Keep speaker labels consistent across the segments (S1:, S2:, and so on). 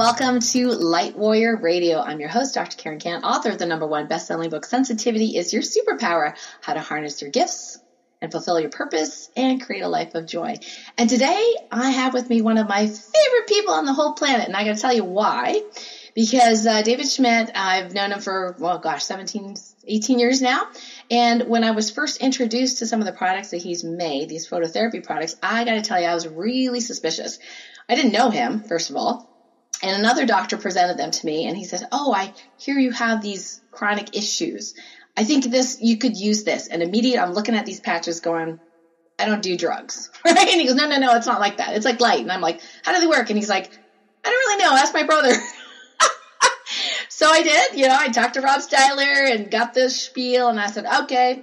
S1: Welcome to Light Warrior Radio. I'm your host, Dr. Karen Kan, author of the number one best-selling book, Sensitivity is Your Superpower, How to Harness Your Gifts and Fulfill Your Purpose and Create a Life of Joy. And today I have with me one of my favorite people on the whole planet, and I gotta tell you why. Because uh, David Schmidt, I've known him for, well, gosh, 17, 18 years now. And when I was first introduced to some of the products that he's made, these phototherapy products, I gotta tell you, I was really suspicious. I didn't know him, first of all. And another doctor presented them to me and he said, Oh, I hear you have these chronic issues. I think this, you could use this. And immediately I'm looking at these patches going, I don't do drugs. Right? And he goes, No, no, no, it's not like that. It's like light. And I'm like, How do they work? And he's like, I don't really know. Ask my brother. so I did. You know, I talked to Rob Steiler and got this spiel and I said, Okay,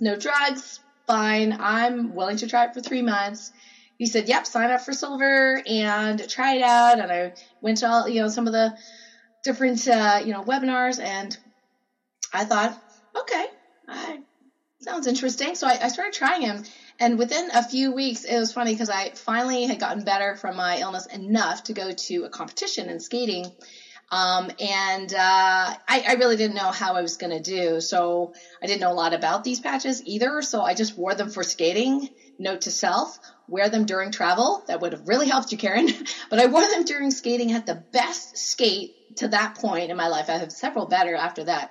S1: no drugs. Fine. I'm willing to try it for three months he said, "Yep, sign up for silver and try it out." And I went to all you know some of the different uh, you know webinars, and I thought, okay, I, sounds interesting. So I, I started trying him, and within a few weeks, it was funny because I finally had gotten better from my illness enough to go to a competition in skating. Um, and uh, I, I, really didn't know how I was going to do. So I didn't know a lot about these patches either. So I just wore them for skating. Note to self, wear them during travel. That would have really helped you, Karen. but I wore them during skating. Had the best skate to that point in my life. I have several better after that.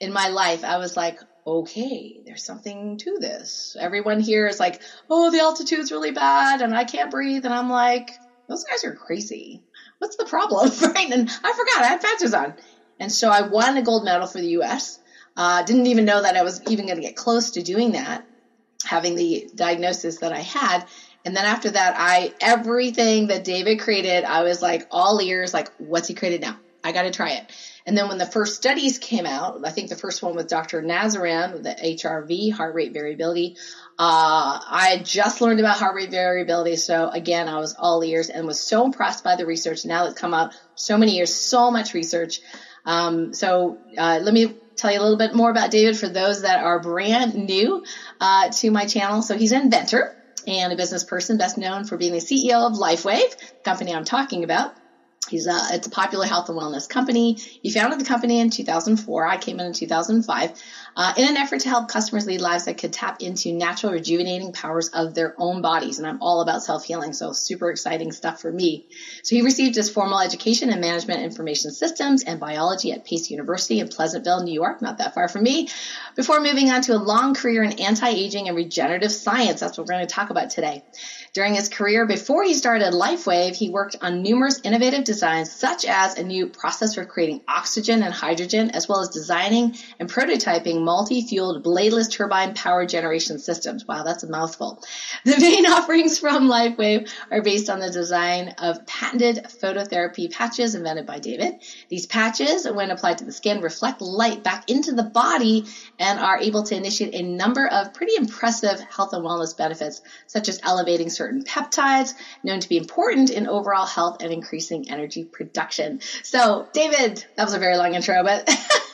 S1: In my life, I was like, okay, there's something to this. Everyone here is like, oh, the altitude's really bad and I can't breathe. And I'm like, those guys are crazy. What's the problem? right? And I forgot I had patches on. And so I won a gold medal for the U.S. Uh, didn't even know that I was even going to get close to doing that, having the diagnosis that I had. And then after that, I, everything that David created, I was like all ears, like, what's he created now? I got to try it. And then when the first studies came out, I think the first one with Dr. Nazarian, with the HRV, heart rate variability, uh, I had just learned about heart rate variability. So again, I was all ears and was so impressed by the research now that's come out so many years, so much research. Um, so, uh, let me tell you a little bit more about David for those that are brand new, uh, to my channel. So he's an inventor and a business person best known for being the CEO of LifeWave, the company I'm talking about. He's a, it's a popular health and wellness company. He founded the company in 2004. I came in in 2005 uh, in an effort to help customers lead lives that could tap into natural rejuvenating powers of their own bodies. And I'm all about self-healing. So super exciting stuff for me. So he received his formal education in management information systems and biology at Pace University in Pleasantville, New York, not that far from me, before moving on to a long career in anti-aging and regenerative science. That's what we're going to talk about today. During his career before he started LifeWave, he worked on numerous innovative designs such as a new process for creating oxygen and hydrogen, as well as designing and prototyping multi-fueled bladeless turbine power generation systems. Wow, that's a mouthful. The main offerings from LifeWave are based on the design of patented phototherapy patches invented by David. These patches, when applied to the skin, reflect light back into the body and are able to initiate a number of pretty impressive health and wellness benefits, such as elevating certain certain peptides known to be important in overall health and increasing energy production. So, David, that was a very long intro, but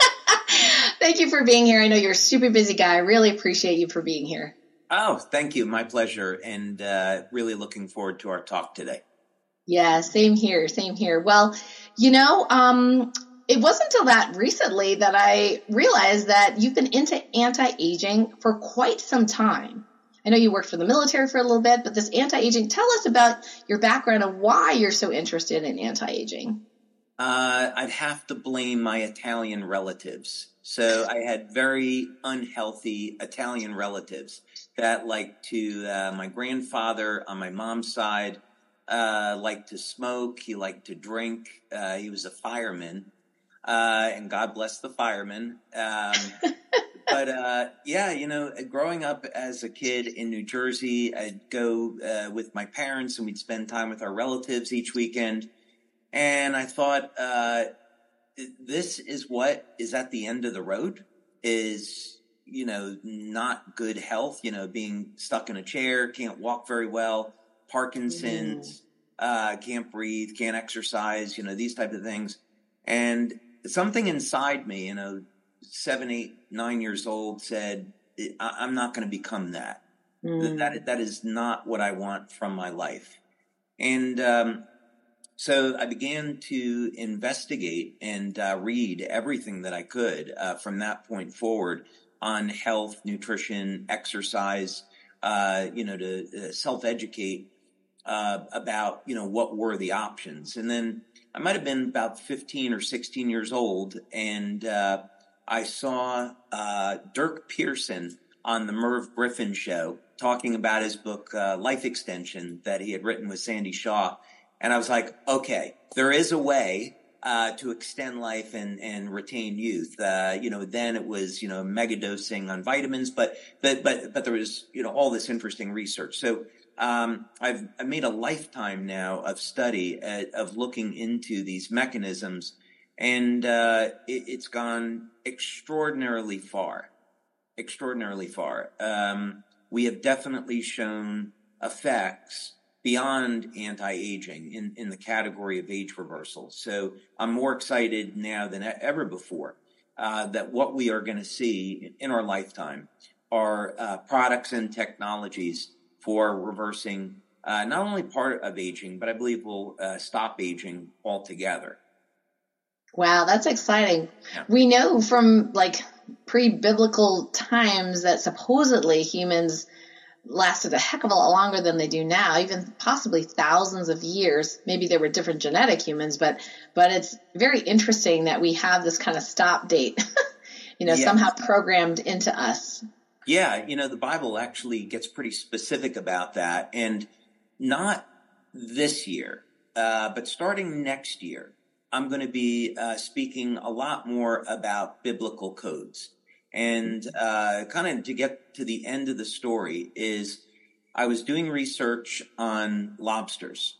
S1: thank you for being here. I know you're a super busy guy. I really appreciate you for being here.
S2: Oh, thank you. My pleasure. And uh, really looking forward to our talk today.
S1: Yeah, same here. Same here. Well, you know, um, it wasn't until that recently that I realized that you've been into anti-aging for quite some time. I know you worked for the military for a little bit, but this anti-aging, tell us about your background and why you're so interested in anti-aging.
S2: Uh, I'd have to blame my Italian relatives. So I had very unhealthy Italian relatives that like to, uh, my grandfather on my mom's side, uh, liked to smoke. He liked to drink. Uh, he was a fireman. Uh, and God bless the firemen. Um, but uh, yeah, you know, growing up as a kid in New Jersey, I'd go uh, with my parents and we'd spend time with our relatives each weekend. And I thought, uh, this is what is at the end of the road is, you know, not good health, you know, being stuck in a chair, can't walk very well, Parkinson's, mm. can't breathe, can't exercise, you know, these type of things. And something inside me, you know, seven, eight, nine years old said, I- am not going to become that. Mm. that. That is not what I want from my life. And um, so I began to investigate and uh, read everything that I could uh, from that point forward on health, nutrition, exercise, uh, you know, to uh, self educate uh, about, you know, what were the options. And then I might have been about 15 or 16 years old, and uh, I saw Dirk Pearson on the Merv Griffin show talking about his book, Life Extension, that he had written with Sandy Shaw and I was like, okay, there is a way uh, to extend life and, and retain youth. Uh, you know, then it was, you know, mega dosing on vitamins, but, but, but, but there was, you know, all this interesting research. So, um, I've, I've made a lifetime now of study at, uh, of looking into these mechanisms and, uh, it, has gone extraordinarily far, extraordinarily far. Um, we have definitely shown effects beyond anti-aging in, in the category of age reversal. So I'm more excited now than ever before uh, that what we are going to see in our lifetime are uh, products and technologies for reversing uh, not only part of aging, but I believe will uh, stop aging altogether.
S1: Wow, that's exciting. Yeah. We know from like pre-biblical times that supposedly humans lasted a heck of a lot longer than they do now, even possibly thousands of years. Maybe there were different genetic humans, but but it's very interesting that we have this kind of stop date, you know, somehow programmed into us.
S2: Yeah, you know, the Bible actually gets pretty specific about that, and not this year, uh, but starting next year, I'm going to be uh, speaking a lot more about biblical codes. And uh, kind of to get to the end of the story is I was doing research on lobsters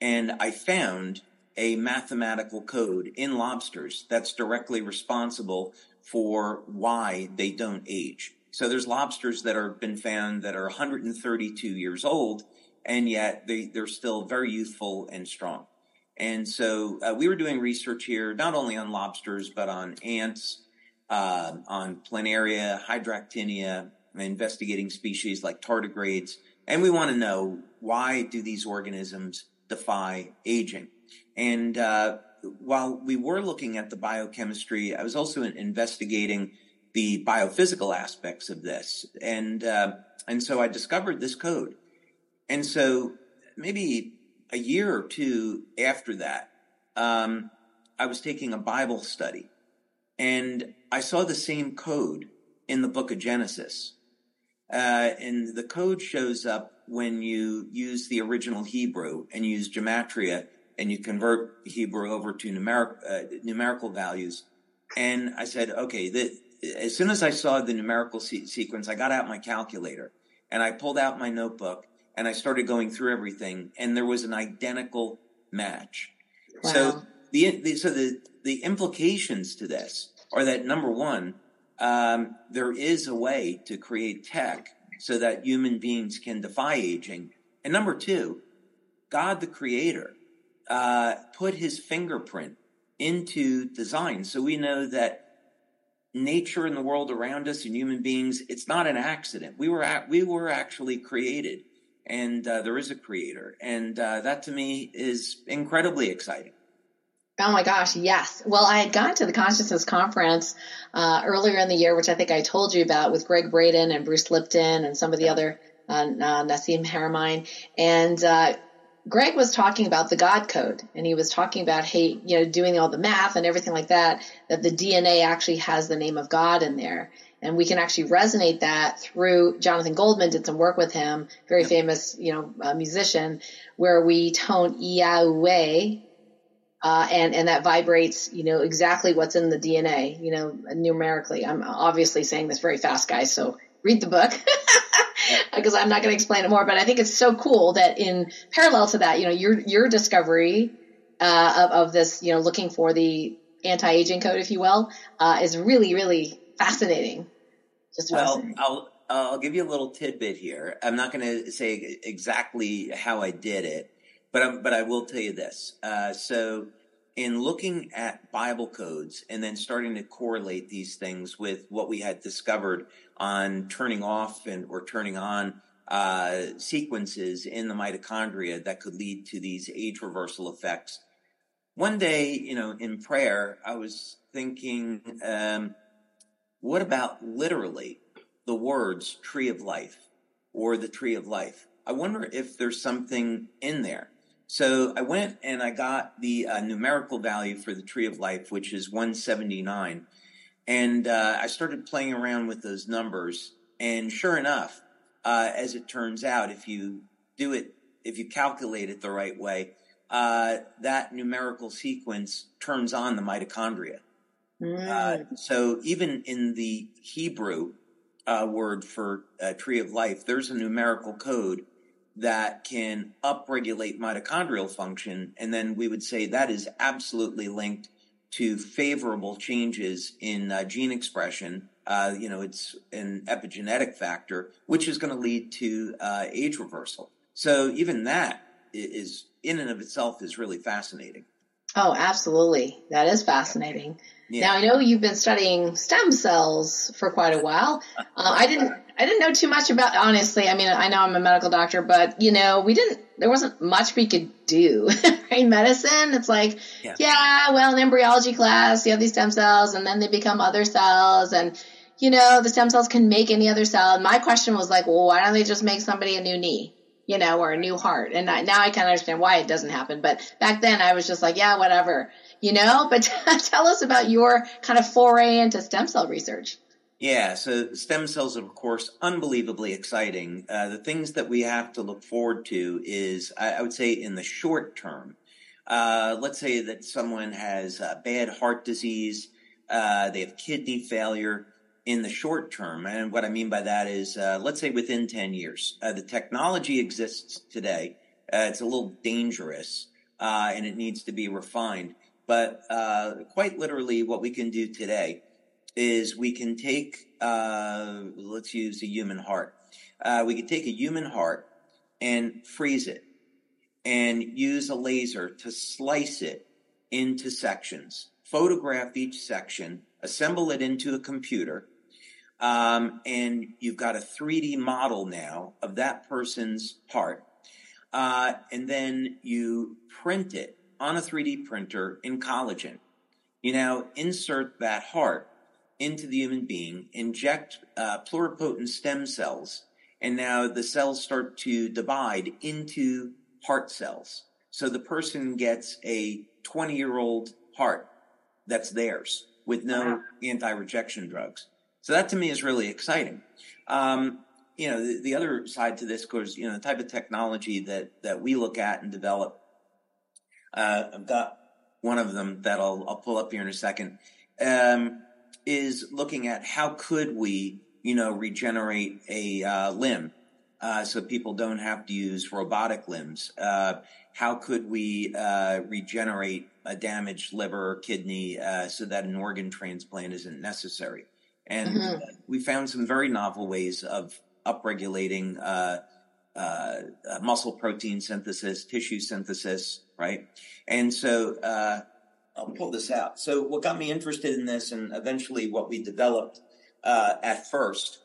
S2: and I found a mathematical code in lobsters that's directly responsible for why they don't age. So there's lobsters that have been found that are 132 years old and yet they, they're still very youthful and strong. And so uh, we were doing research here, not only on lobsters, but on ants, uh, on planaria, hydractinia, investigating species like tardigrades. And we want to know why do these organisms defy aging? And uh, while we were looking at the biochemistry, I was also investigating the biophysical aspects of this. And, uh, and so I discovered this code. And so maybe a year or two after that, um, I was taking a Bible study and I saw the same code in the book of Genesis. Uh, and the code shows up when you use the original Hebrew and use gematria and you convert Hebrew over to numeric, uh, numerical values. And I said, okay, the, as soon as I saw the numerical se- sequence, I got out my calculator and I pulled out my notebook and I started going through everything and there was an identical match. Wow. So the, the, so the, the implications to this are that number one, um, there is a way to create tech so that human beings can defy aging. And number two, God the creator uh, put his fingerprint into design. So we know that nature and the world around us and human beings, it's not an accident. We were, at, we were actually created and uh, there is a creator. And uh, that to me is incredibly exciting.
S1: Oh my gosh, yes. Well, I had gone to the consciousness conference uh, earlier in the year, which I think I told you about with Gregg Braden and Bruce Lipton and some of the other uh, uh, Nassim Haramein. And uh, Greg was talking about the God code, and he was talking about, hey, you know, doing all the math and everything like that, that the DNA actually has the name of God in there. And we can actually resonate that through Jonathan Goldman did some work with him, very famous, you know, uh, musician, where we tone Yahweh uh, and and that vibrates, you know, exactly what's in the DNA, you know, numerically. I'm obviously saying this very fast, guys. So read the book because I'm not going to explain it more. But I think it's so cool that in parallel to that, you know, your your discovery uh, of of this, you know, looking for the anti-aging code, if you will, uh, is really really fascinating.
S2: Just well, fascinating. I'll. I'll give you a little tidbit here. I'm not going to say exactly how I did it, but I'm, but I will tell you this. Uh, so in looking at Bible codes and then starting to correlate these things with what we had discovered on turning off and or turning on uh, sequences in the mitochondria that could lead to these age reversal effects one day, you know, in prayer, I was thinking, um, what about literally the words tree of life or the tree of life? I wonder if there's something in there. So I went and I got the uh, numerical value for the tree of life, which is 179. And uh, I started playing around with those numbers. And sure enough, uh, as it turns out, if you do it, if you calculate it the right way, uh, that numerical sequence turns on the mitochondria. Mm. Uh, so even in the Hebrew uh, word for tree of life, there's a numerical code that can upregulate mitochondrial function. And then we would say that is absolutely linked to favorable changes in uh, gene expression. Uh, you know, it's an epigenetic factor, which is going to lead to uh, age reversal. So even that is, in and of itself, is really fascinating.
S1: Oh, absolutely. That is fascinating. Yeah. Now I know you've been studying stem cells for quite a while. Uh, I didn't I didn't know too much about honestly. I mean, I know I'm a medical doctor, but you know, we didn't there wasn't much we could do in medicine. It's like, yeah. yeah, well, in embryology class, you have these stem cells and then they become other cells and you know, the stem cells can make any other cell. And my question was like, well, why don't they just make somebody a new knee? You know, or a new heart. And I, now I kind of understand why it doesn't happen. But back then I was just like, yeah, whatever you know, but tell us about your kind of foray into stem cell research.
S2: Yeah, so stem cells are, of course, unbelievably exciting. Uh, the things that we have to look forward to is, I, I would say, in the short term, uh, let's say that someone has uh, bad heart disease, uh, they have kidney failure in the short term. And what I mean by that is, uh, let's say within 10 years, uh, the technology exists today. it's a little dangerous and it needs to be refined. But quite literally, what we can do today is we can take, uh, let's use a human heart. Uh, we can take a human heart and freeze it and use a laser to slice it into sections, photograph each section, assemble it into a computer, um, and you've got a 3D model now of that person's heart. Uh, and then you print it on a 3D printer in collagen. You now insert that heart into the human being, inject uh, pluripotent stem cells, and now the cells start to divide into heart cells. So the person gets a 20 year old heart that's theirs with no wow. anti rejection drugs. So that to me is really exciting. Um, you know, the, the, other side to this, of course, you know, the type of technology that, that we look at and develop uh, I've got one of them that I'll, I'll pull up here in a second, um, is looking at how could we, you know, regenerate a uh, limb uh, so people don't have to use robotic limbs. Uh, how could we uh, regenerate a damaged liver or kidney uh, so that an organ transplant isn't necessary? And mm-hmm. we found some very novel ways of upregulating uh, uh, uh, muscle protein synthesis, tissue synthesis, right? And so uh, I'll pull this out. So what got me interested in this, and eventually what we developed uh, at first,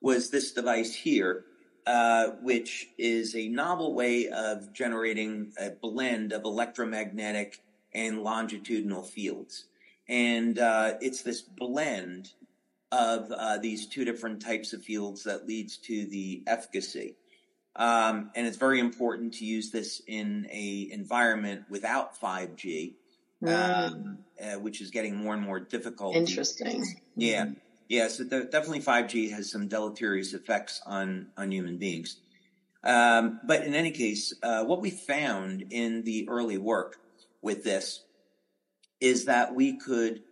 S2: was this device here, uh, which is a novel way of generating a blend of electromagnetic and longitudinal fields. And uh, it's this blend of these two different types of fields that leads to the efficacy. Um, and it's very important to use this in a environment without 5G, mm. um, uh, which is getting more and more difficult.
S1: Interesting.
S2: Yeah. Mm. Yeah. So th- definitely 5G has some deleterious effects on, on human beings. Um, but in any case, uh, what we found in the early work with this is that we could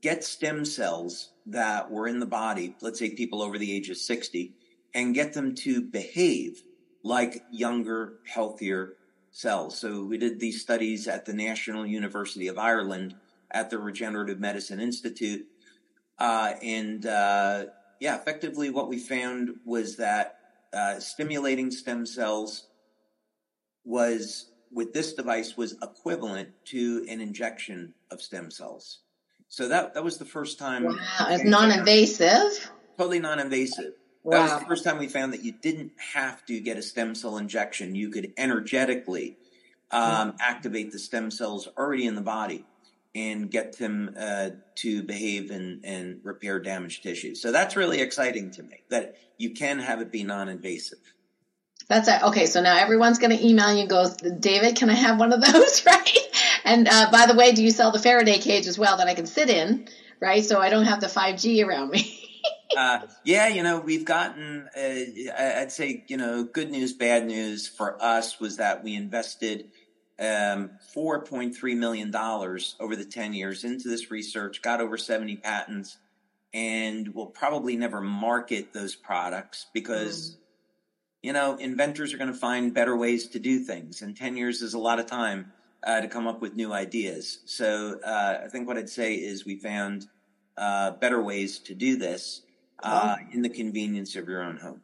S2: get stem cells that were in the body, let's say people over the age of 60, and get them to behave like younger, healthier cells. So we did these studies at the National University of Ireland at the Regenerative Medicine Institute. Uh, and uh, yeah, effectively what we found was that uh, stimulating stem cells was with this device was equivalent to an injection of stem cells. So that that was the first time.
S1: Wow, it's non-invasive.
S2: Totally non-invasive. Wow. That was the first time we found that you didn't have to get a stem cell injection. You could energetically um, activate the stem cells already in the body and get them uh, to behave and, and repair damaged tissue. So that's really exciting to me that you can have it be non-invasive.
S1: That's it. Okay, so now everyone's going to email you and go, David, can I have one of those, right? And uh, by the way, do you sell the Faraday cage as well that I can sit in, right? So I don't have the 5G around me.
S2: Uh, yeah, you know, we've gotten, uh, I'd say, you know, good news, bad news for us was that we invested um, $4.3 million over the 10 years into this research, got over 70 patents, and will probably never market those products because, mm. you know, inventors are going to find better ways to do things. And 10 years is a lot of time uh, to come up with new ideas. So uh, I think what I'd say is we found uh, better ways to do this uh, in the convenience of your own home.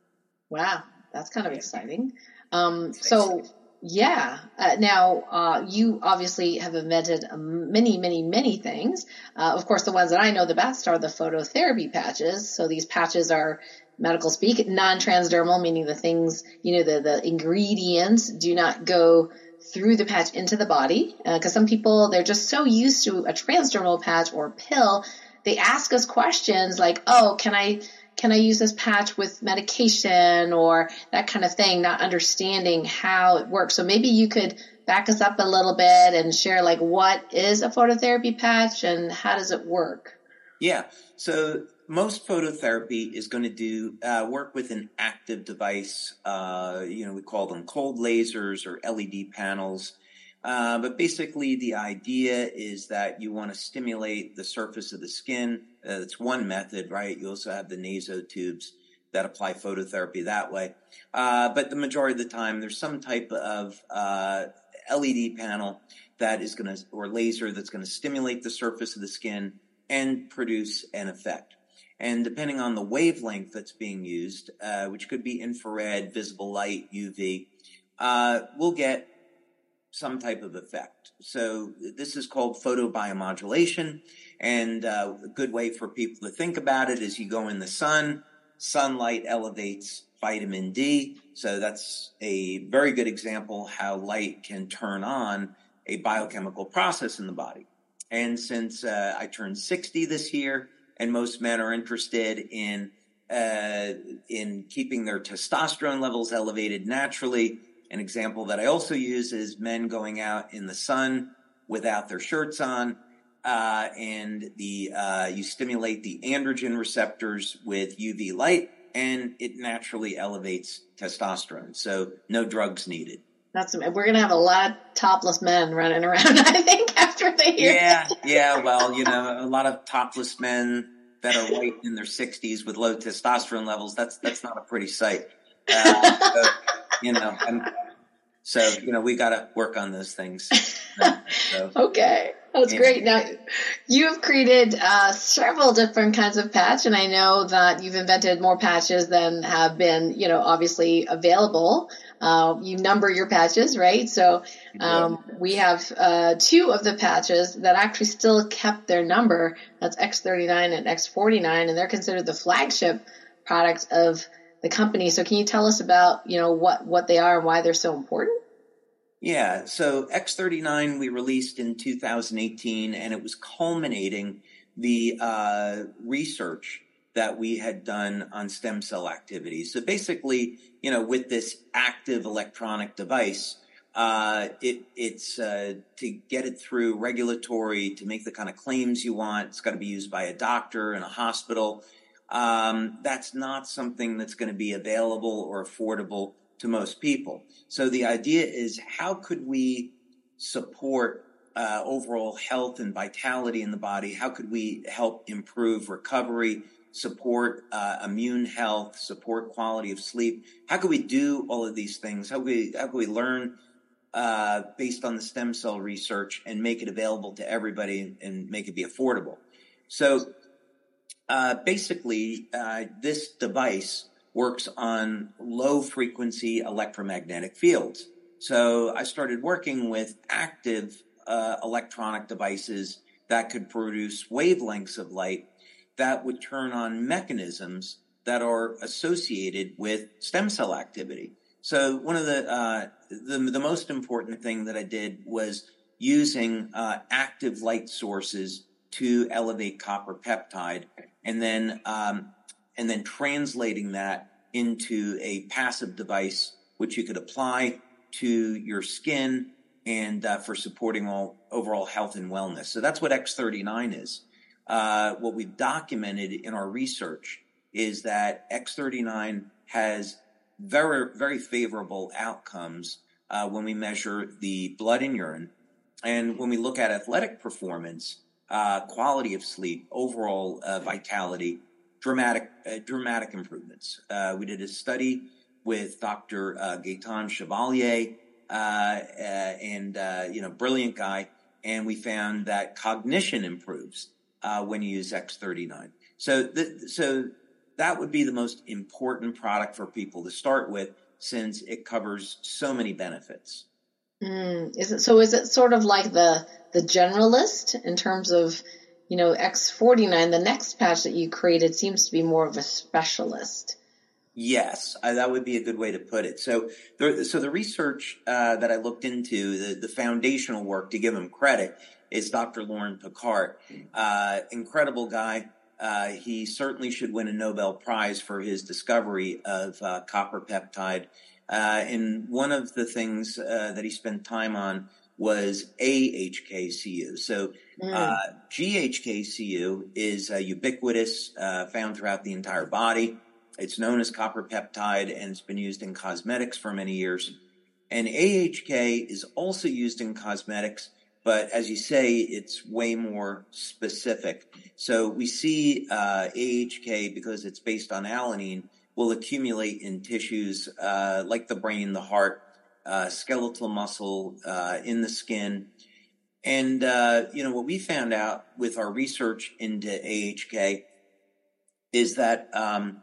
S1: Wow, that's kind of exciting. Um, so yeah. Uh, now, uh, you obviously have invented many, many, many things. Uh, of course, the ones that I know the best are the phototherapy patches. So these patches are medical speak, non-transdermal, meaning the things, you know, the, the ingredients do not go through the patch into the body. Because uh, some people, they're just so used to a transdermal patch or pill, they ask us questions like, oh, can I can I use this patch with medication or that kind of thing, not understanding how it works. So maybe you could back us up a little bit and share like what is a phototherapy patch and how does it work?
S2: Yeah. So most phototherapy is going to do uh, work with an active device. Uh, you know, we call them cold lasers or LED panels. Uh, but basically, the idea is that you want to stimulate the surface of the skin. Uh, that's one method, right? You also have the nasotubes that apply phototherapy that way. Uh, but the majority of the time, there's some type of uh, LED panel that is going to, or laser that's going to stimulate the surface of the skin and produce an effect. And depending on the wavelength that's being used, uh, which could be infrared, visible light, UV, we'll get some type of effect. So this is called photobiomodulation. And uh, a good way for people to think about it is you go in the sun, sunlight elevates vitamin D. So that's a very good example how light can turn on a biochemical process in the body. And since uh, I turned 60 this year, and most men are interested in uh, in keeping their testosterone levels elevated naturally, an example that I also use is men going out in the sun without their shirts on. Uh, and the uh, you stimulate the androgen receptors with UV light, and it naturally elevates testosterone. So no drugs needed.
S1: That's we're gonna have a lot of topless men running around. I think after they hear.
S2: Yeah, yeah. Well, you know, a lot of topless men that are white in their sixties with low testosterone levels. That's that's not a pretty sight. Uh, so, you know, I'm, so you know we got to work on those things.
S1: So, okay, that's yeah. great. Now you have created uh, several different kinds of patch, and I know that you've invented more patches than have been, you know, obviously available. Uh, you number your patches, right? So um, we have uh, two of the patches that actually still kept their number. That's X39 and X49, and they're considered the flagship product of the company. So can you tell us about, you know, what, what they are and why they're so important?
S2: Yeah. So X39 we released in 2018 and it was culminating the uh, research that we had done on stem cell activity. So basically, you know, with this active electronic device, uh, it, it's uh, to get it through regulatory to make the kind of claims you want. It's got to be used by a doctor in a hospital um, that's not something that's going to be available or affordable to most people. So the idea is how could we support uh, overall health and vitality in the body? How could we help improve recovery, support uh, immune health, support quality of sleep? How could we do all of these things? How could we, how could we learn uh, based on the stem cell research and make it available to everybody and make it be affordable? So uh, basically, uh, this device works on low frequency electromagnetic fields. So I started working with active uh, electronic devices that could produce wavelengths of light that would turn on mechanisms that are associated with stem cell activity. So one of the, uh, the, the most important thing that I did was using uh, active light sources to elevate copper peptide, and then um, and then translating that into a passive device which you could apply to your skin and uh, for supporting all overall health and wellness. So that's what X39 is. Uh, what we've documented in our research is that X39 has very very favorable outcomes uh, when we measure the blood and urine, and when we look at athletic performance, uh, quality of sleep, overall uh, vitality, dramatic uh, dramatic improvements. Uh, we did a study with Dr. Uh, Gaetan Chevalier, and you know, brilliant guy, and we found that cognition improves when you use X39. So, th- so that would be the most important product for people to start with, since it covers so many benefits.
S1: Mm, is it so? Is it sort of like the the generalist in terms of you know X49? The next patch that you created seems to be more of a specialist.
S2: Yes, I, that would be a good way to put it. So, the, so the research uh, that I looked into, the, the foundational work, to give him credit, is Dr. Loren Pikart. Uh, incredible guy. Uh, he certainly should win a Nobel Prize for his discovery of uh, copper peptide uh, and one of the things uh, that he spent time on was AHKCU. So mm. uh, GHKCU is ubiquitous, uh, found throughout the entire body. It's known as copper peptide and it's been used in cosmetics for many years. And AHK is also used in cosmetics, but as you say, it's way more specific. So we see uh, AHK because it's based on alanine will accumulate in tissues uh, like the brain, the heart, uh, skeletal muscle, uh, in the skin. And, uh, you know, what we found out with our research into AHK is that um,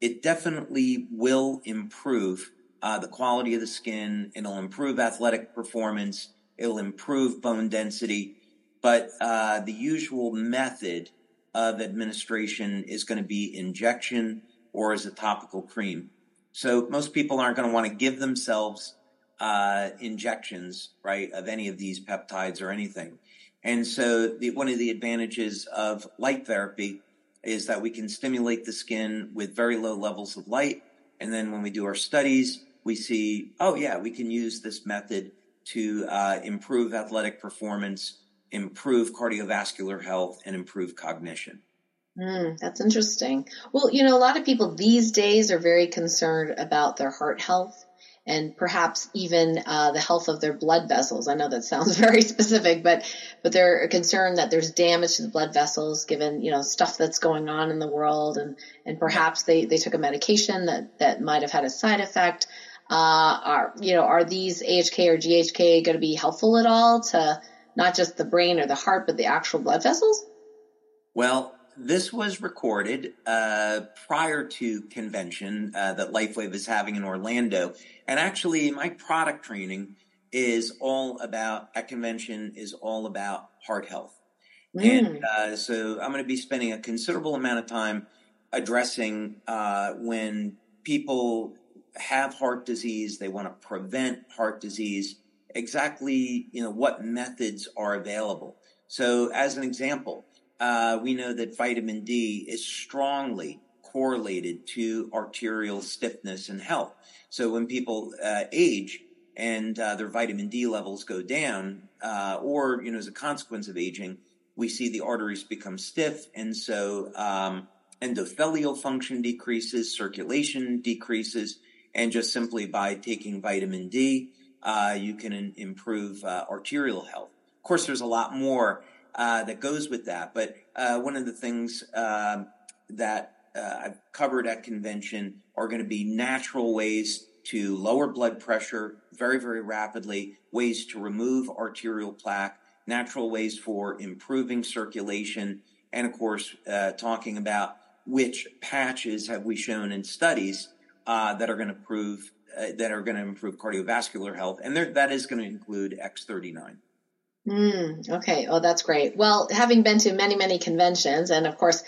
S2: it definitely will improve uh, the quality of the skin. It'll improve athletic performance. It'll improve bone density. But the usual method of administration is going to be injection or as a topical cream. So most people aren't going to want to give themselves uh, injections, right, of any of these peptides or anything. And so the, one of the advantages of light therapy is that we can stimulate the skin with very low levels of light. And then when we do our studies, we see, oh yeah, we can use this method to uh, improve athletic performance, improve cardiovascular health, and improve cognition.
S1: Mm, that's interesting. Well, you know, a lot of people these days are very concerned about their heart health and perhaps even uh, the health of their blood vessels. I know that sounds very specific, but but they're concerned that there's damage to the blood vessels given you know stuff that's going on in the world, and and perhaps they they took a medication that that might have had a side effect. Uh, are you know are these AHK or GHK going to be helpful at all to not just the brain or the heart, but the actual blood vessels?
S2: Well, this was recorded uh, prior to convention uh, that LifeWave is having in Orlando, and actually, my product training is all about at convention is all about heart health, mm. and uh, so I'm going to be spending a considerable amount of time addressing uh, when people have heart disease, they want to prevent heart disease. Exactly, you know what methods are available. So, as an example uh, we know that vitamin D is strongly correlated to arterial stiffness and health. So when people uh, age and uh, their vitamin D levels go down, uh, or you know as a consequence of aging, we see the arteries become stiff, and so um, endothelial function decreases, circulation decreases, and just simply by taking vitamin D, uh, you can improve uh, arterial health. Of course, there's a lot more uh, that goes with that. But uh, one of the things um, that uh, I've covered at convention are going to be natural ways to lower blood pressure very, very rapidly, ways to remove arterial plaque, natural ways for improving circulation, and of course, uh, talking about which patches have we shown in studies uh, that are going to prove that are going to improve cardiovascular health, and there, that is going to include X39.
S1: Mm, okay. Oh, that's great. Well, having been to many, many conventions, and of course,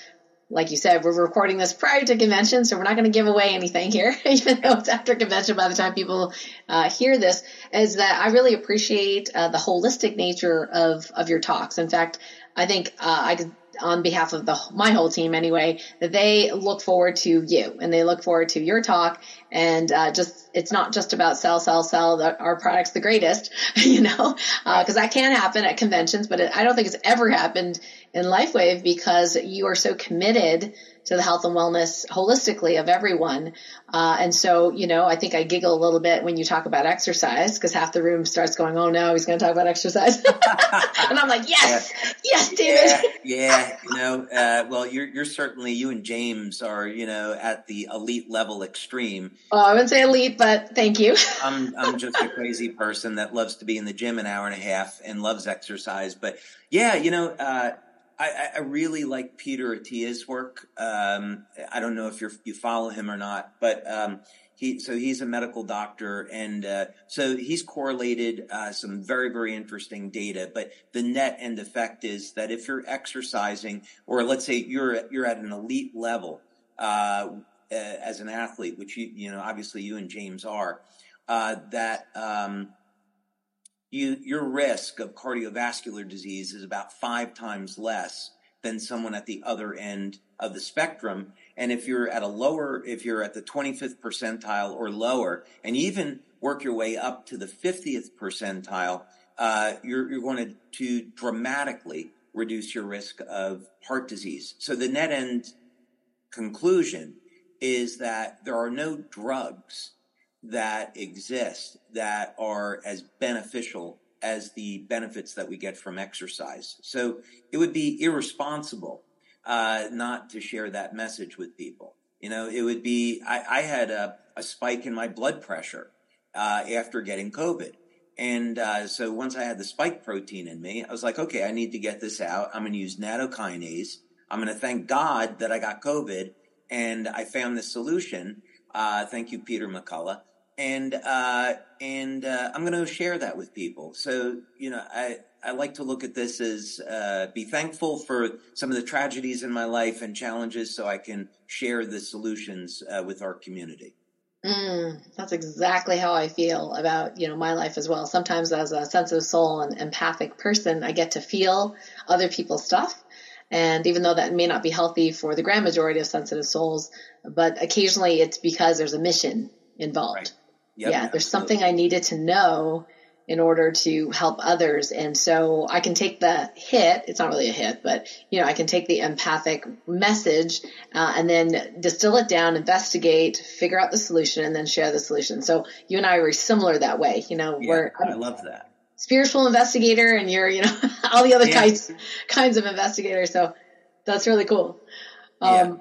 S1: like you said, we're recording this prior to convention, so we're not going to give away anything here, even though it's after convention by the time people uh, hear this. Is that I really appreciate uh, the holistic nature of of your talks. In fact, I think uh, I could on behalf of the my whole team anyway that they look forward to you and they look forward to your talk. And uh, just it's not just about sell sell sell our products the greatest you know because uh, that can happen at conventions but it, i don't think it's ever happened in lifewave because you are so committed to the health and wellness holistically of everyone. Uh, and so, you know, I think I giggle a little bit when you talk about exercise because half the room starts going, "Oh no, he's going to talk about exercise," and I'm like, "Yes, yeah. yes, David."
S2: Yeah, yeah. you know, uh, well, you're you're certainly you and James are you know at the elite level extreme.
S1: Oh, I wouldn't say elite, but thank you.
S2: I'm I'm just a crazy person that loves to be in the gym an hour and a half and loves exercise, but yeah, you know. Uh, I, I, really like Peter Attia's work. Um, I don't know if you you follow him or not, but um, he so he's a medical doctor, and uh, so he's correlated uh, some very very interesting data. But the net end effect is that if you're exercising, or let's say you're you're at an elite level uh, as an athlete, which you you know obviously you and James are, uh, that um, you, your risk of cardiovascular disease is about five times less than someone at the other end of the spectrum. And if you're at a lower, if you're at the 25th percentile or lower, and even work your way up to the 50th percentile, uh, you're, you're going to, to dramatically reduce your risk of heart disease. So the net end conclusion is that there are no drugs that exist that are as beneficial as the benefits that we get from exercise. So it would be irresponsible uh, not to share that message with people. You know, it would be, I, I had a, a, spike in my blood pressure uh, after getting COVID. And uh, so once I had the spike protein in me, I was like, okay, I need to get this out. I'm going to use nattokinase. I'm going to thank God that I got COVID and I found this solution. Uh, thank you, Peter McCullough and uh, and uh, I'm going to share that with people. So you know, I I like to look at this as uh, be thankful for some of the tragedies in my life and challenges, so I can share the solutions uh, with our community.
S1: Mm, that's exactly how I feel about you know my life as well. Sometimes, as a sensitive soul and empathic person, I get to feel other people's stuff. And even though that may not be healthy for the grand majority of sensitive souls, but occasionally it's because there's a mission involved. Right. Yep, yeah, there's something I needed to know in order to help others. And so I can take the hit. It's not really a hit, but you know, I can take the empathic message uh, and then distill it down, investigate, figure out the solution, and then share the solution. So you and I are similar that way. You know,
S2: yeah, we're I love that
S1: spiritual investigator, and you're you know all the other yeah. kinds kinds of investigators. So that's really cool. Um, yeah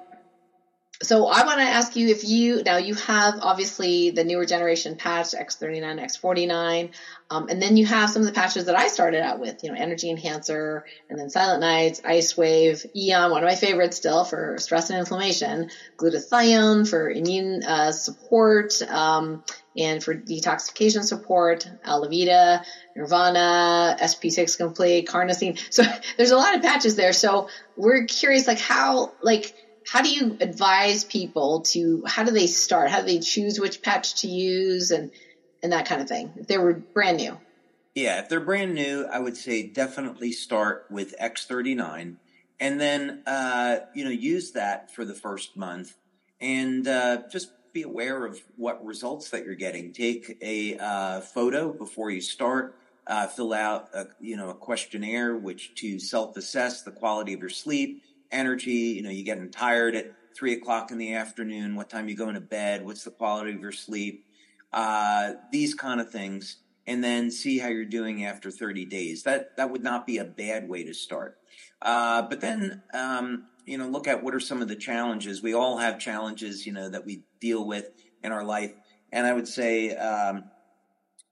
S1: so I want to ask you if you now you have obviously the newer generation patch X39, X49, um, and then you have some of the patches that I started out with, you know, Energy Enhancer, and then Silent Nights, Ice Wave, Aeon, one of my favorites still for stress and inflammation, Glutathione for immune uh, support, um, and for detoxification support, Alavida, Nirvana, SP6 Complete, Carnosine. So there's a lot of patches there. So we're curious, like how, like how do you advise people to how do they start? How do they choose which patch to use and and that kind of thing? If they were brand new.
S2: Yeah if they're brand new i would say definitely start with x39 and then uh, you know use that for the first month and uh, just be aware of what results that you're getting. Take a uh, photo before you start uh, fill out a, you know a questionnaire which to self-assess the quality of your sleep energy. You know, you getting tired at three o'clock in the afternoon. What time you going to bed? What's the quality of your sleep? Uh, these kind of things, and then see how you're doing after 30 days. That that would not be a bad way to start. Uh, but then, um, you know, look at what are some of the challenges. We all have challenges, you know, that we deal with in our life, and I would say um,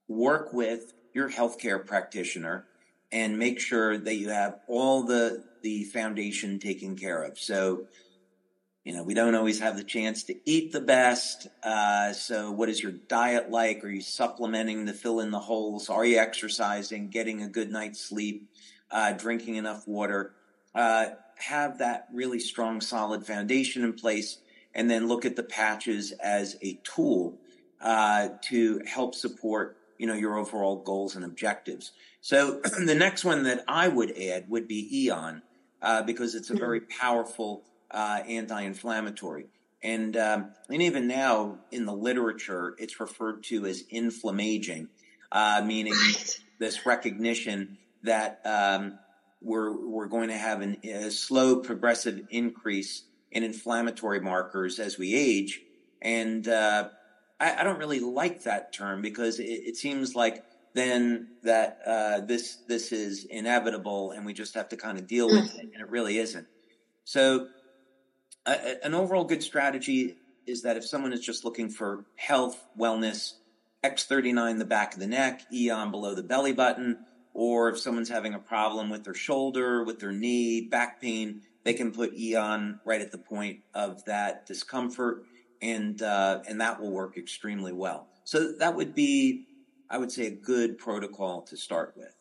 S2: work with your healthcare practitioner and make sure that you have all the the foundation taken care of. So, you know, we don't always have the chance to eat the best. Uh, so, what is your diet like? Are you supplementing to fill in the holes? Are you exercising? Getting a good night's sleep? Uh, drinking enough water? Uh, have that really strong, solid foundation in place, and then look at the patches as a tool uh, to help support you know your overall goals and objectives. So the next one that I would add would be Aeon uh, because it's a hmm. very powerful uh, anti-inflammatory. And um, and even now in the literature, it's referred to as inflammaging, uh, meaning right. this recognition that um, we're we're going to have an, a slow progressive increase in inflammatory markers as we age, and uh, I, I, don't really like that term because it, it seems like then that uh, this this is inevitable and we just have to kind of deal with it, and it really isn't. So, an overall good strategy is that if someone is just looking for health, wellness, X39 the back of the neck, Aeon below the belly button, or if someone's having a problem with their shoulder, with their knee, back pain, they can put Aeon right at the point of that discomfort, and uh, and that will work extremely well. So that would be, I would say, a good protocol to start with.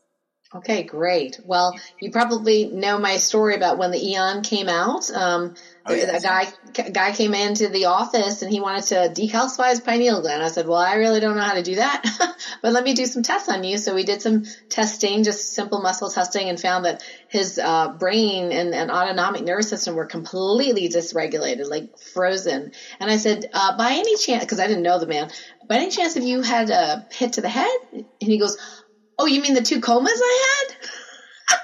S1: Okay, great. Well, you probably know my story about when the Aeon came out. Um, oh, yes. A guy guy came into the office and he wanted to decalcify his pineal gland. I said, "Well, I really don't know how to do that, but let me do some tests on you." So we did some testing, just simple muscle testing, and found that his uh, brain and, and, autonomic nervous system were completely dysregulated, like frozen. And I said, uh, "By any chance?" Because I didn't know the man. By any chance, have you had a hit to the head? And he goes Oh, you mean the two comas I had?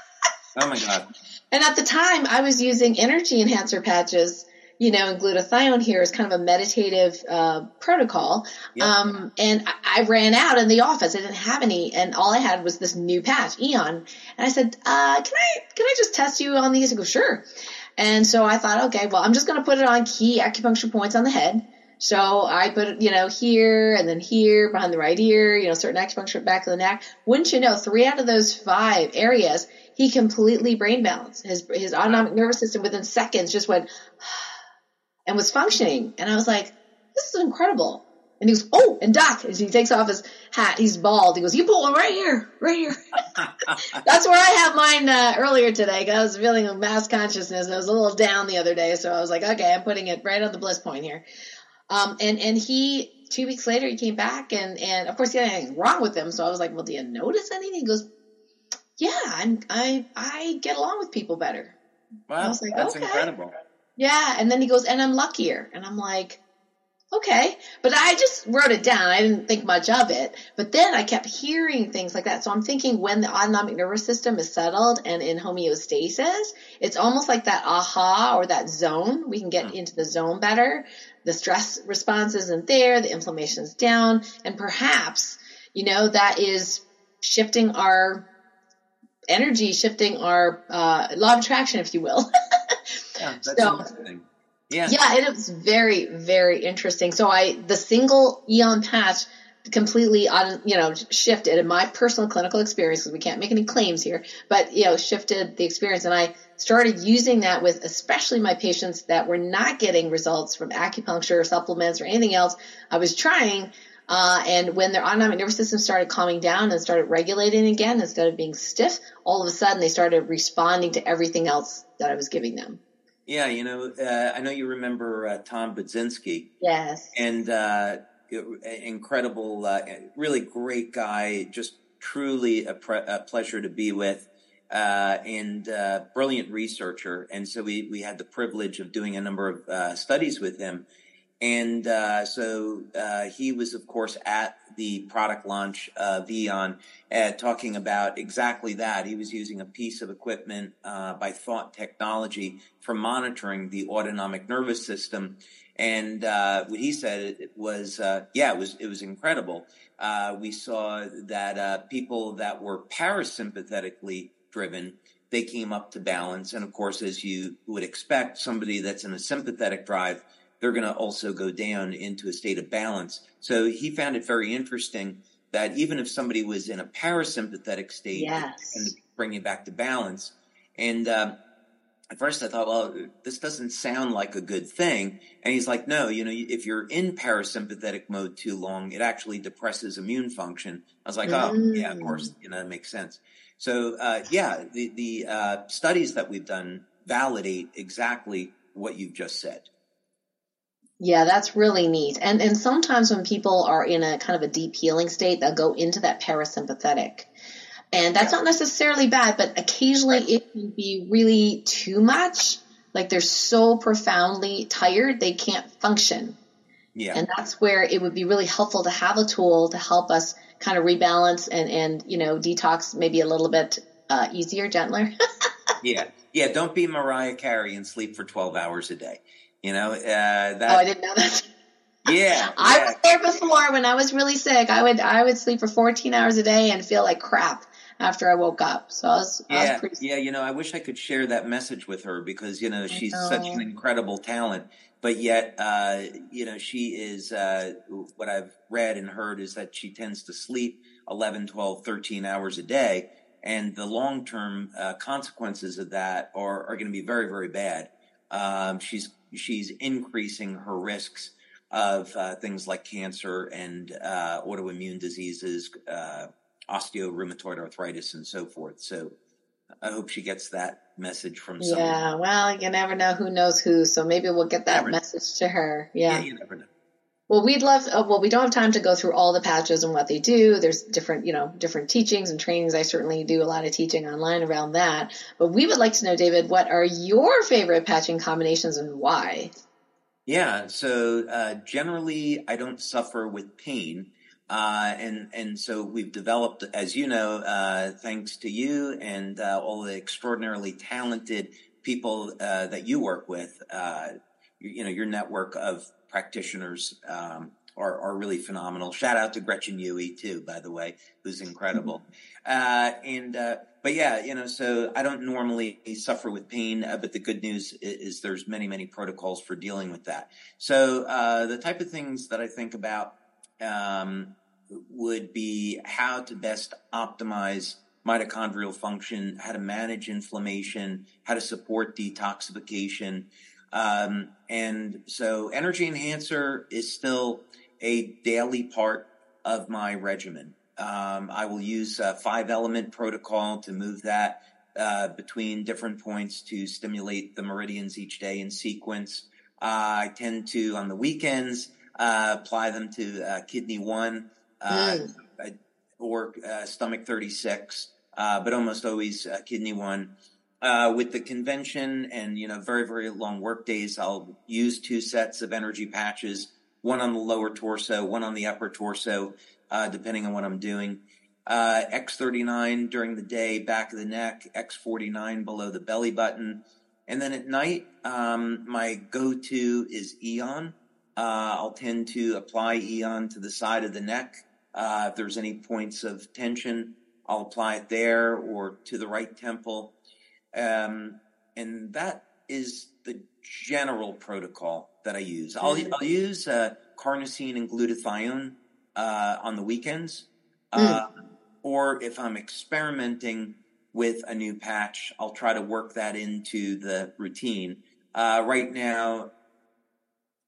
S2: oh my god.
S1: And at the time, I was using energy enhancer patches, you know, and glutathione here is kind of a meditative uh, protocol. Yep. Um, and I, I, ran out in the office. I didn't have any, and all I had was this new patch, Aeon. And I said, uh, "Can I can I just test you on these?" He goes, "Sure." And so I thought, okay, well, I'm just going to put it on key acupuncture points on the head. So I put it, you know, here and then here behind the right ear, you know, certain acupuncture back of the neck. Wouldn't you know, three out of those five areas, he completely brain balanced. His, his autonomic nervous system within seconds just went and was functioning. And I was like, this is incredible. And he goes, oh, and Doc, as he takes off his hat, he's bald. He goes, you put one right here, right here. That's where I have mine uh, earlier today. I was feeling a mass consciousness. I was a little down the other day, so I was like, okay, I'm putting it right on the bliss point here. Um, and, and he, two weeks later, he came back and, and of course he had anything wrong with him. So I was like, well, do you notice anything? He goes, yeah, I'm, I, I get along with people better.
S2: Wow. I was like, that's okay. incredible.
S1: Yeah. And then he goes, and I'm luckier. And I'm like, okay. But I just wrote it down. I didn't think much of it. But then I kept hearing things like that. So I'm thinking when the autonomic nervous system is settled and in homeostasis, it's almost like that aha or that zone. We can get hmm. into the zone better the stress response isn't there, the inflammation's down, and perhaps, you know, that is shifting our energy, shifting our uh, law of attraction, if you will.
S2: yeah, that's so, interesting.
S1: Yeah. Yeah, it was very, very interesting. So I, the single Aeon patch completely on, you know, shifted in my personal clinical experience, because we can't make any claims here, but, you know, shifted the experience. And I started using that with especially my patients that were not getting results from acupuncture or supplements or anything else I was trying. Uh, and when their autonomic nervous system started calming down and started regulating again instead of being stiff, all of a sudden they started responding to everything else that I was giving them.
S2: Yeah, you know, uh, I know you remember uh, Tom Budzynski.
S1: Yes.
S2: And uh, incredible, uh, really great guy, just truly a, pre- a pleasure to be with. Uh, and uh, brilliant researcher. And so we, we had the privilege of doing a number of uh, studies with him. And uh, so uh, he was, of course, at the product launch of Aeon, talking about exactly that. He was using a piece of equipment by Thought Technology for monitoring the autonomic nervous system and uh, what he said was, uh, yeah, it was it was incredible. Uh, we saw that uh, people that were parasympathetically driven, they came up to balance, and of course, as you would expect, somebody that's in a sympathetic drive, they're going to also go down into a state of balance. So he found it very interesting that even if somebody was in a parasympathetic state,
S1: yes.
S2: and bring you back to balance, and um, at first I thought, well, this doesn't sound like a good thing. And he's like, no, you know, if you're in parasympathetic mode too long, it actually depresses immune function. I was like, oh, yeah, of course, mm. you know, that makes sense. So, uh, yeah, the, the, uh, studies that we've done validate exactly what you've just said.
S1: Yeah, that's really neat. And and sometimes when people are in a kind of a deep healing state, they'll go into that parasympathetic. And that's not necessarily bad, but occasionally it can be really too much. Like they're so profoundly tired, they can't function. Yeah. And that's where it would be really helpful to have a tool to help us kind of rebalance and, and, you know, detox maybe a little bit uh, easier, gentler.
S2: yeah. Yeah. Don't be Mariah Carey and sleep for 12 hours a day. You know, uh, that.
S1: Oh, I didn't know that.
S2: Yeah,
S1: I
S2: yeah.
S1: was there before when I was really sick. I would I would sleep for 14 hours a day and feel like crap after I woke up. So I was,
S2: yeah,
S1: I was pretty...
S2: yeah. You know, I wish I could share that message with her because you know she's know. such an incredible talent, but yet, uh, you know, she is. Uh, what I've read and heard is that she tends to sleep 11, 12, 13 hours a day, and the long term uh, consequences of that are are going to be very, very bad. Um, she's she's increasing her risks of uh, things like cancer and uh, autoimmune diseases, uh, osteorheumatoid arthritis and so forth. So I hope she gets that message from someone.
S1: Yeah, well, you never know who knows who, so maybe we'll get that never message know. to her. Yeah.
S2: yeah. you never know.
S1: Well, we'd love, uh, well, we don't have time to go through all the patches and what they do. There's different, you know, different teachings and trainings. I certainly do a lot of teaching online around that. But we would like to know, David, what are your favorite patching combinations and why?
S2: Yeah, so uh, generally I don't suffer with pain. Uh, and and so we've developed, as you know, uh, thanks to you and uh, all the extraordinarily talented people uh, that you work with. Uh, you, you, know, your network of practitioners um, are, are really phenomenal. Shout out to Gretchen Yui too, by the way, who's incredible. Mm-hmm. and but yeah, you know, so I don't normally suffer with pain, but the good news is, is, there's many many protocols for dealing with that. So the type of things that I think about. Um, would be how to best optimize mitochondrial function, how to manage inflammation, how to support detoxification. Um, and so energy enhancer is still a daily part of my regimen. Um, I will use a five element protocol to move that uh, between different points to stimulate the meridians each day in sequence. Uh, I tend to, on the weekends, uh, apply them to uh, kidney one mm. or uh, stomach 36, uh, but almost always kidney one. with the convention and you know very very long work days, I'll use two sets of energy patches, one on the lower torso, one on the upper torso, depending on what I'm doing. Uh, X39 during the day, back of the neck, X49 below the belly button. And then at night, um, my go-to is Aeon. Uh, I'll tend to apply Aeon to the side of the neck uh, if there's any points of tension, I'll apply it there or to the right temple. Um, and that is the general protocol that I use. I'll, mm. I'll use uh, carnosine and glutathione uh, on the weekends. Mm. or if I'm experimenting with a new patch, I'll try to work that into the routine. Uh, right now,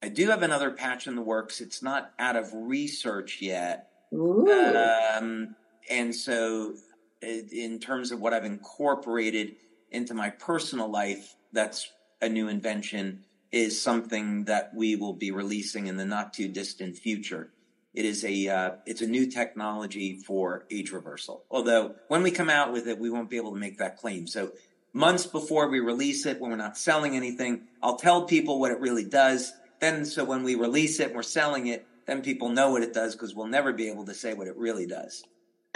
S2: I do have another patch in the works. It's not out of research yet, um, and so, in terms of what I've incorporated into my personal life, that's a new invention, is something that we will be releasing in the not too distant future. It is a uh, it's a new technology for age reversal. Although when we come out with it, we won't be able to make that claim. So months before we release it, when we're not selling anything, I'll tell people what it really does. Then, so when we release it and we're selling it, then people know what it does because we'll never be able to say what it really does.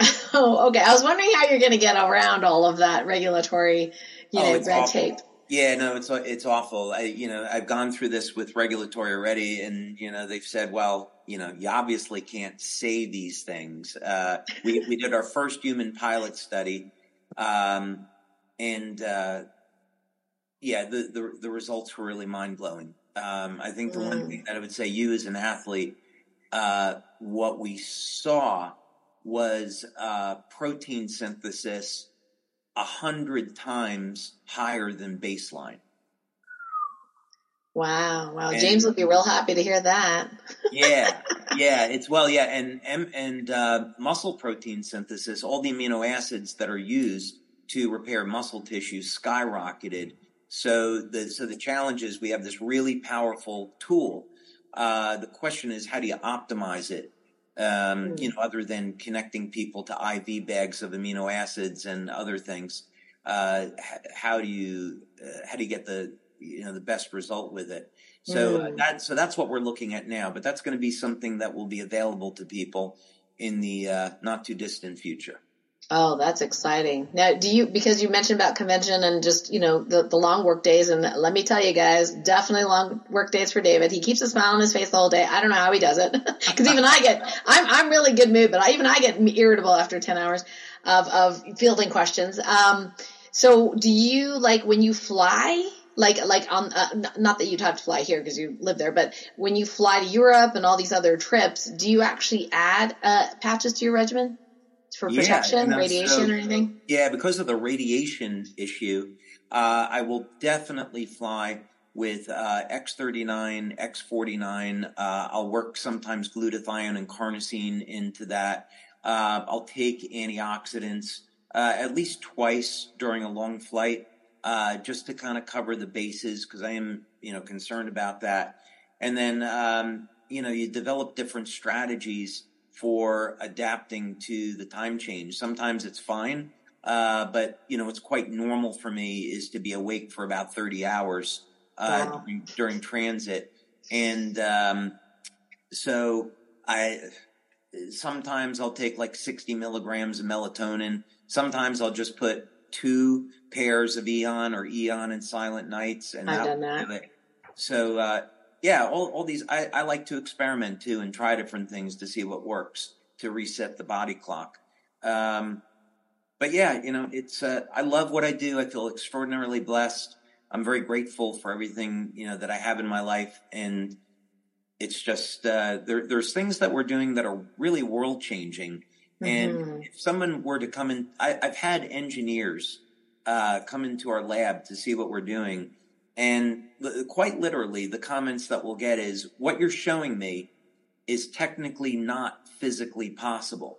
S1: oh, okay. I was wondering how you're going to get around all of that regulatory, you oh, know, red awful. tape.
S2: Yeah, no, it's it's awful. I, you know, I've gone through this with regulatory already, and you know, they've said, well, you know, you obviously can't say these things. Uh, we we did our first human pilot study, um, and uh, yeah, the, the the results were really mind blowing. Um, I think the mm. one thing that I would say, you as an athlete, uh, what we saw was uh, protein synthesis a hundred times higher than baseline.
S1: Wow! Wow! And, James will be real happy to hear that.
S2: yeah, yeah. It's well, yeah, and and, and uh, muscle protein synthesis, all the amino acids that are used to repair muscle tissue skyrocketed So the so the challenge is we have this really powerful tool. Uh, the question is how do you optimize it? Um, mm. You know, other than connecting people to IV bags of amino acids and other things, uh, how do you uh, how do you get the you know the best result with it? So mm. that so that's what we're looking at now. But that's going to be something that will be available to people in the uh, not too distant future.
S1: Oh, that's exciting. Now, do you, because you mentioned about convention and just, you know, the, the long work days. And let me tell you guys, definitely long work days for David. He keeps a smile on his face the whole day. I don't know how he does it. Cause even I get, I'm, I'm really good mood, but I, even I get irritable after 10 hours of, of fielding questions. Um, so do you like when you fly, like like on uh, not that you'd have to fly here because you live there, but when you fly to Europe and all these other trips, do you actually add uh, patches to your regimen? For protection, yeah, radiation, so, or anything?
S2: Yeah, because of the radiation issue, uh, I will definitely fly with uh, X39, X49. Uh, I'll work sometimes glutathione and carnosine into that. Uh, I'll take antioxidants uh, at least twice during a long flight, uh, just to kind of cover the bases because I am, you know, concerned about that. And then, um, you know, you develop different strategies for adapting to the time change. Sometimes it's fine, uh, but you know what's quite normal for me is to be awake for about thirty hours uh, wow. during, during, transit, and um, so I sometimes I'll take like sixty milligrams of melatonin. Sometimes I'll just put two pairs of Aeon or Aeon and Silent Nights, and
S1: I've done that.
S2: So uh, yeah, all, all these, I, I like to experiment too and try different things to see what works to reset the body clock. Um, but yeah, you know, it's, uh, I love what I do. I feel extraordinarily blessed. I'm very grateful for everything, you know, that I have in my life. And it's just, uh, there, there's things that we're doing that are really world changing. Mm-hmm. And if someone were to come in, I, have had engineers, uh, come into our lab to see what we're doing and quite literally, the comments that we'll get is what you're showing me is technically not physically possible.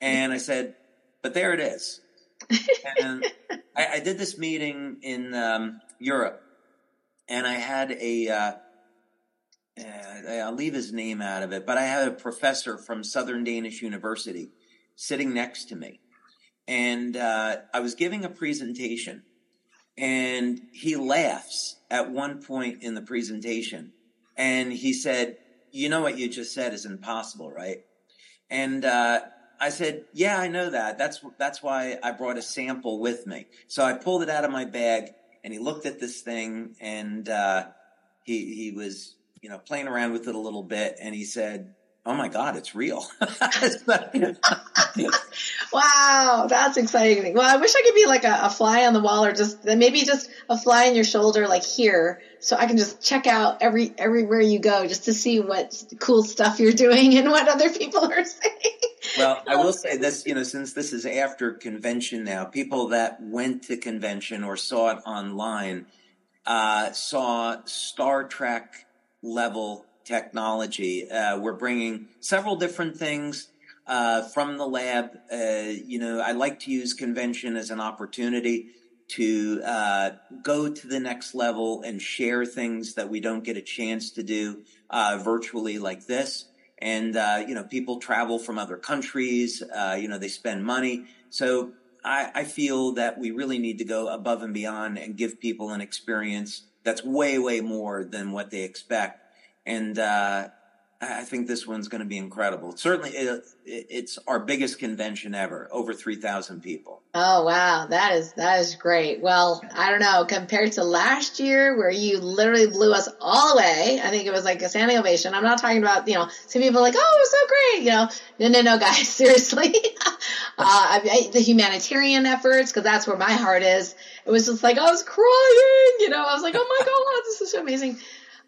S2: And I said, but there it is. and I, I, did this meeting in um, Europe, and I had a. Uh, uh, I'll leave his name out of it, but I had a professor from Southern Danish University sitting next to me. And uh, I was giving a presentation, and he laughs at one point in the presentation and he said, you know what you just said is impossible, right? And, uh, I said, yeah, I know that. That's, that's why I brought a sample with me. So I pulled it out of my bag and he looked at this thing and, uh, he, he was, you know, playing around with it a little bit and he said, oh my God, it's real.
S1: wow, that's exciting. Well, I wish I could be like a, a, fly on the wall or just maybe just a fly in your shoulder, like here, so I can just check out every everywhere you go just to see what cool stuff you're doing and what other people are saying.
S2: Well, I will say this, you know, since this is after convention now, people that went to convention or saw it online uh, saw Star Trek level technology. Uh, we're bringing several different things uh, from the lab. Uh, you know, I like to use convention as an opportunity to uh, go to the next level and share things that we don't get a chance to do uh, virtually like this. And you know, people travel from other countries. you know, they spend money. So I, I feel that we really need to go above and beyond and give people an experience that's way, way more than what they expect and uh, I think this one's going to be incredible. Certainly, it, it's our biggest convention ever, over three thousand people.
S1: Oh wow, that is that is great. Well, I don't know compared to last year where you literally blew us all away. I think it was like a standing ovation. I'm not talking about you know some people like oh it was so great you know no no no guys seriously. uh, I, the humanitarian efforts because that's where my heart is. It was just like I was crying, you know. I was like oh my god, this is so amazing.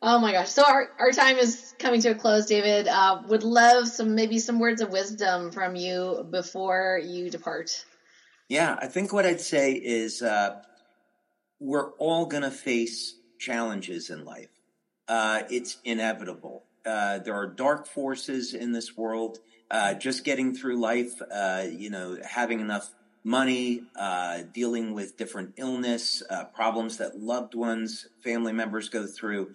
S1: Oh my gosh. So our, our time is coming to a close, David. Uh, would love some, maybe some words of wisdom from you before you depart.
S2: Yeah, I think what I'd say is, uh, we're all going to face challenges in life. Uh, it's inevitable. Uh, there are dark forces in this world. Uh, just getting through life, uh, you know, having enough money, uh, dealing with different illness, uh, problems that loved ones, family members go through.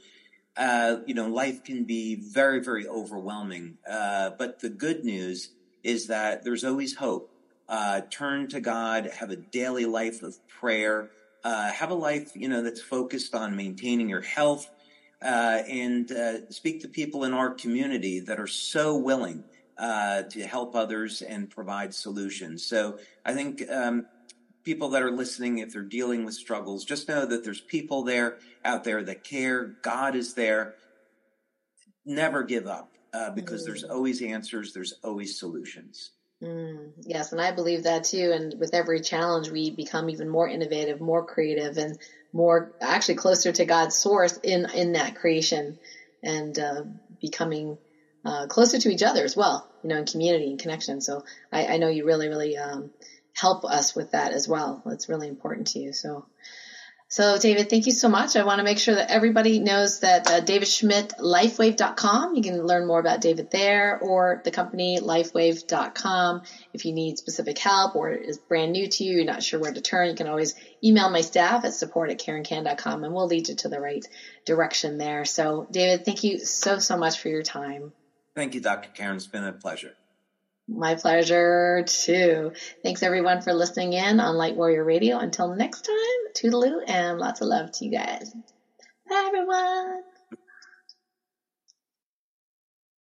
S2: Uh, you know, life can be very, very overwhelming. Uh, but the good news is that there's always hope. Uh, turn to God, have a daily life of prayer, uh, have a life, you know, that's focused on maintaining your health, and speak to people in our community that are so willing uh, to help others and provide solutions. So I think um, people that are listening, if they're dealing with struggles, just know that there's people there out there that care. God is there. Never give up uh, because mm. there's always answers. There's always solutions.
S1: Mm, yes, and I believe that too. And with every challenge, we become even more innovative, more creative, and more actually closer to God's source in in that creation, and uh, becoming uh, closer to each other as well, you know, in community and connection. So I, I know you really, really um, help us with that as well. That's really important to you. So, so David, thank you so much. I want to make sure that everybody knows that uh, David Schmidt, lifewave.com. You can learn more about David there or the company lifewave.com. If you need specific help or is brand new to you, you're not sure where to turn, you can always email my staff at support at karenkan.com and we'll lead you to the right direction there. So David, thank you so, so much for your time.
S2: Thank you, Dr. Karen. It's been a pleasure.
S1: My pleasure too. Thanks everyone for listening in on Light Warrior Radio. Until next time, toodaloo and lots of love to you guys. Bye everyone.